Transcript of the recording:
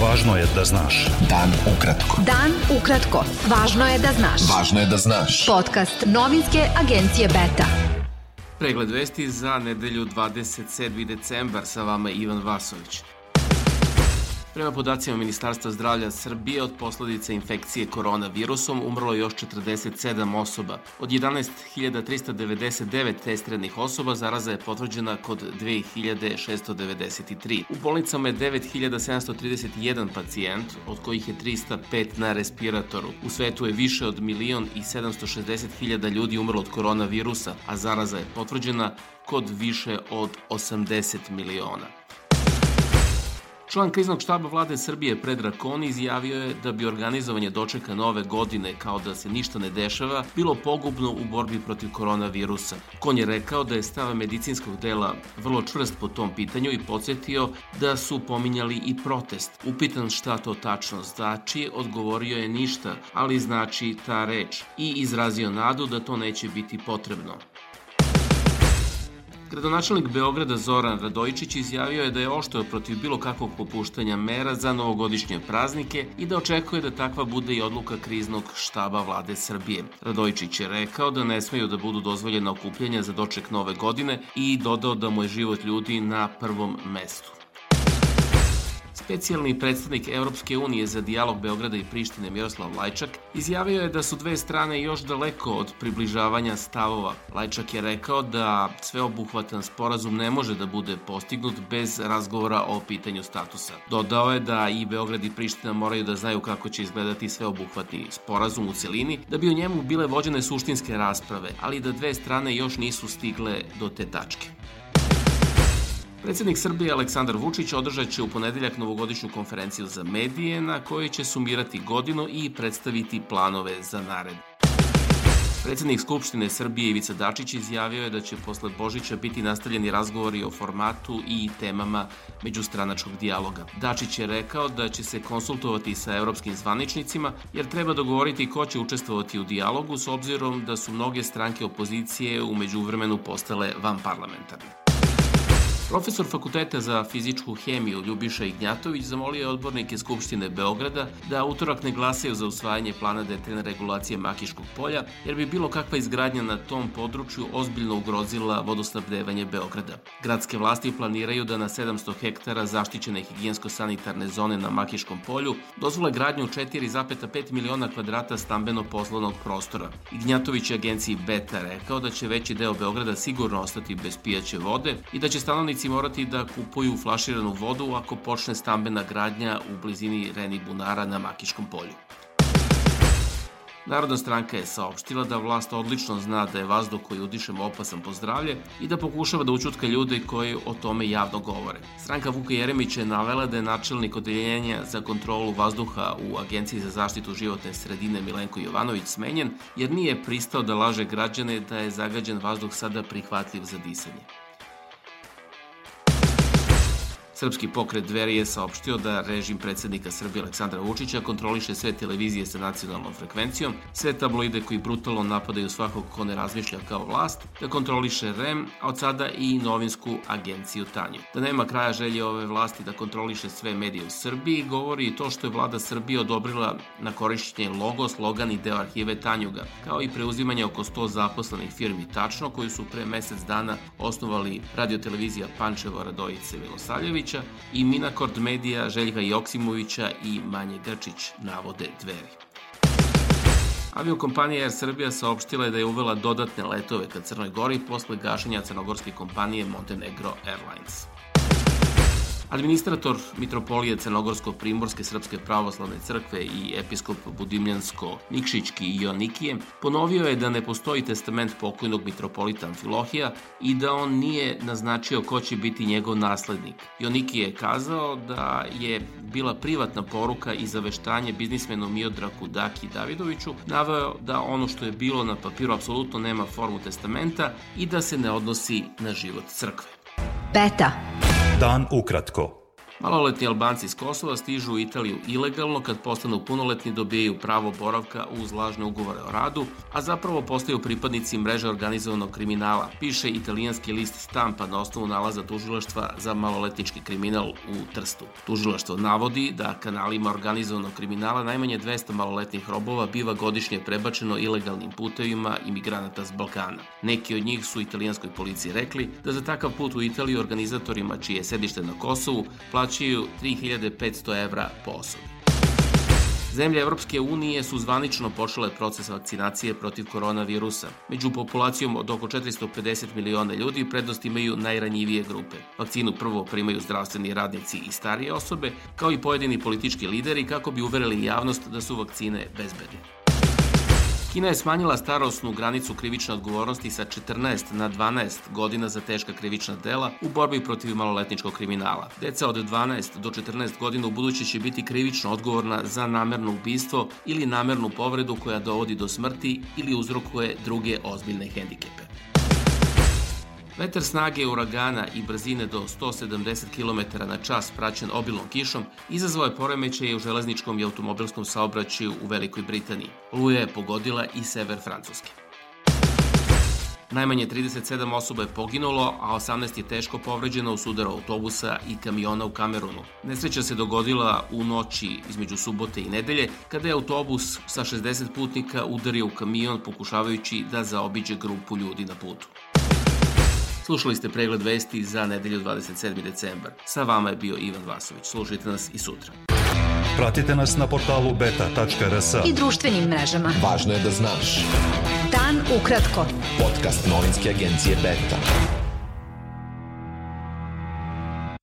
Važno je da znaš. Dan ukratko. Dan ukratko. Važno je da znaš. Važno je da znaš. Podcast novinske agencije Beta. Pregled vesti za nedelju 27. decembar sa vama Ivan Vasović. Prema podacima Ministarstva zdravlja Srbije od posledice infekcije koronavirusom umrlo još 47 osoba. Od 11.399 testiranih osoba zaraza je potvrđena kod 2693. U bolnicama je 9731 pacijent, od kojih je 305 na respiratoru. U svetu je više od milion i 760 hiljada ljudi umrlo od koronavirusa, a zaraza je potvrđena kod više od 80 miliona. Član kriznog štaba vlade Srbije Predrag Kon izjavio je da bi organizovanje dočeka nove godine kao da se ništa ne dešava bilo pogubno u borbi protiv koronavirusa. Kon je rekao da je stava medicinskog dela vrlo čvrst po tom pitanju i podsjetio da su pominjali i protest. Upitan šta to tačno znači, odgovorio je ništa, ali znači ta reč i izrazio nadu da to neće biti potrebno. Gradonačelnik Beograda Zoran Radojičić izjavio je da je oštao protiv bilo kakvog popuštanja mera za novogodišnje praznike i da očekuje da takva bude i odluka kriznog štaba vlade Srbije. Radojičić je rekao da ne smeju da budu dozvoljena okupljanja za doček nove godine i dodao da mu je život ljudi na prvom mestu. Specijalni predstavnik Evropske unije za dijalog Beograda i Prištine Miroslav Lajčak izjavio je da su dve strane još daleko od približavanja stavova. Lajčak je rekao da sveobuhvatan sporazum ne može da bude postignut bez razgovora o pitanju statusa. Dodao je da i Beograd i Priština moraju da znaju kako će izgledati sveobuhvatni sporazum u celini, da bi o njemu bile vođene suštinske rasprave, ali da dve strane još nisu stigle do te tačke. Predsednik Srbije Aleksandar Vučić održat će u ponedeljak novogodišnju konferenciju za medije na kojoj će sumirati godinu i predstaviti planove za nared. Predsednik Skupštine Srbije Ivica Dačić izjavio je da će posle Božića biti nastavljeni razgovori o formatu i temama međustranačkog dijaloga. Dačić je rekao da će se konsultovati sa evropskim zvaničnicima jer treba dogovoriti ko će učestvovati u dijalogu s obzirom da su mnoge stranke opozicije umeđu vremenu postale vanparlamentarne. Profesor Fakulteta za fizičku hemiju Ljubiša Ignjatović zamolio je odbornike Skupštine Beograda da utorak ne glasaju za usvajanje plana detaljne regulacije Makiškog polja, jer bi bilo kakva izgradnja na tom području ozbiljno ugrozila vodosnabdevanje Beograda. Gradske vlasti planiraju da na 700 hektara zaštićene higijensko-sanitarne zone na Makiškom polju dozvole gradnju 4,5 miliona kvadrata stambeno-poslovnog prostora. Ignjatović je agenciji Beta rekao da će veći deo Beograda sigurno ostati bez pijaće vode i da će stanovnici stanovnici morati da kupuju flaširanu vodu ako počne stambena gradnja u blizini Reni Bunara na Makiškom polju. Narodna stranka je saopštila da vlast odlično zna da je vazduh koji udišemo opasan po zdravlje i da pokušava da učutka ljude koji o tome javno govore. Stranka Vuka Jeremića je navela da je načelnik odeljenja za kontrolu vazduha u Agenciji za zaštitu životne sredine Milenko Jovanović smenjen jer nije pristao da laže građane da je zagađen vazduh sada prihvatljiv za disanje. Srpski pokret Dveri je saopštio da režim predsednika Srbije Aleksandra Vučića kontroliše sve televizije sa nacionalnom frekvencijom, sve tabloide koji brutalno napadaju svakog ko ne razmišlja kao vlast, da kontroliše REM, a od sada i novinsku agenciju Tanju. Da nema kraja želje ove vlasti da kontroliše sve medije u Srbiji, govori i to što je vlada Srbije odobrila na korišćenje logo, slogan i deo arhive Tanjuga, kao i preuzimanje oko 100 zaposlenih firmi Tačno, koju su pre mesec dana osnovali radiotelevizija Pančevo Radojice Milosavljević, Đurića i Minakord Medija Željka Joksimovića i Manje Grčić, navode dveri. Aviokompanija Air Srbija saopštila je da je uvela dodatne letove ka Crnoj Gori posle gašenja crnogorske kompanije Montenegro Airlines. Administrator Mitropolije Crnogorsko-Primorske Srpske pravoslavne crkve i episkop Budimljansko-Nikšićki i Jonikije ponovio je da ne postoji testament pokojnog mitropolita Amfilohija i da on nije naznačio ko će biti njegov naslednik. Jonikije je kazao da je bila privatna poruka i zaveštanje biznismenu Miodraku Daki Davidoviću, naveo da ono što je bilo na papiru apsolutno nema formu testamenta i da se ne odnosi na život crkve. Beta Dan ukratko. Maloletni Albanci iz Kosova stižu u Italiju ilegalno kad postanu punoletni dobijaju pravo boravka uz lažne ugovore o radu, a zapravo postaju pripadnici mreže organizovanog kriminala, piše italijanski list Stampa na osnovu nalaza tužilaštva za maloletnički kriminal u Trstu. Tužilaštvo navodi da kanalima organizovanog kriminala najmanje 200 maloletnih robova biva godišnje prebačeno ilegalnim putevima imigranata s Balkana. Neki od njih su italijanskoj policiji rekli da za takav put u Italiju organizatorima čije je sedište na Kosovu plaćaju 3500 evra po osobi. Zemlje Evropske unije su zvanično počele proces vakcinacije protiv koronavirusa. Među populacijom od oko 450 miliona ljudi prednost imaju najranjivije grupe. Vakcinu prvo primaju zdravstveni radnici i starije osobe, kao i pojedini politički lideri kako bi uverili javnost da su vakcine bezbedne. Kina je smanjila starosnu granicu krivične odgovornosti sa 14 na 12 godina za teška krivična dela u borbi protiv maloletničkog kriminala. Deca od 12 do 14 godina u budući će biti krivično odgovorna za namerno ubistvo ili namernu povredu koja dovodi do smrti ili uzrokuje druge ozbiljne hendikepe. Vetar snage uragana i brzine do 170 km na čas praćen obilnom kišom izazvao je poremećaje u železničkom i automobilskom saobraćaju u Velikoj Britaniji. Luja je pogodila i sever Francuske. Najmanje 37 osoba je poginulo, a 18 je teško povređeno u sudaru autobusa i kamiona u Kamerunu. Nesreća se dogodila u noći između subote i nedelje, kada je autobus sa 60 putnika udario u kamion pokušavajući da zaobiđe grupu ljudi na putu. Slušali ste pregled vesti za nedelju 27. decembar. Sa vama je bio Ivan Vasović. Slušajte nas i sutra. Pratite nas na portalu beta.rs i društvenim mrežama. Važno je da znaš. Dan ukratko. Podcast novinske agencije Beta.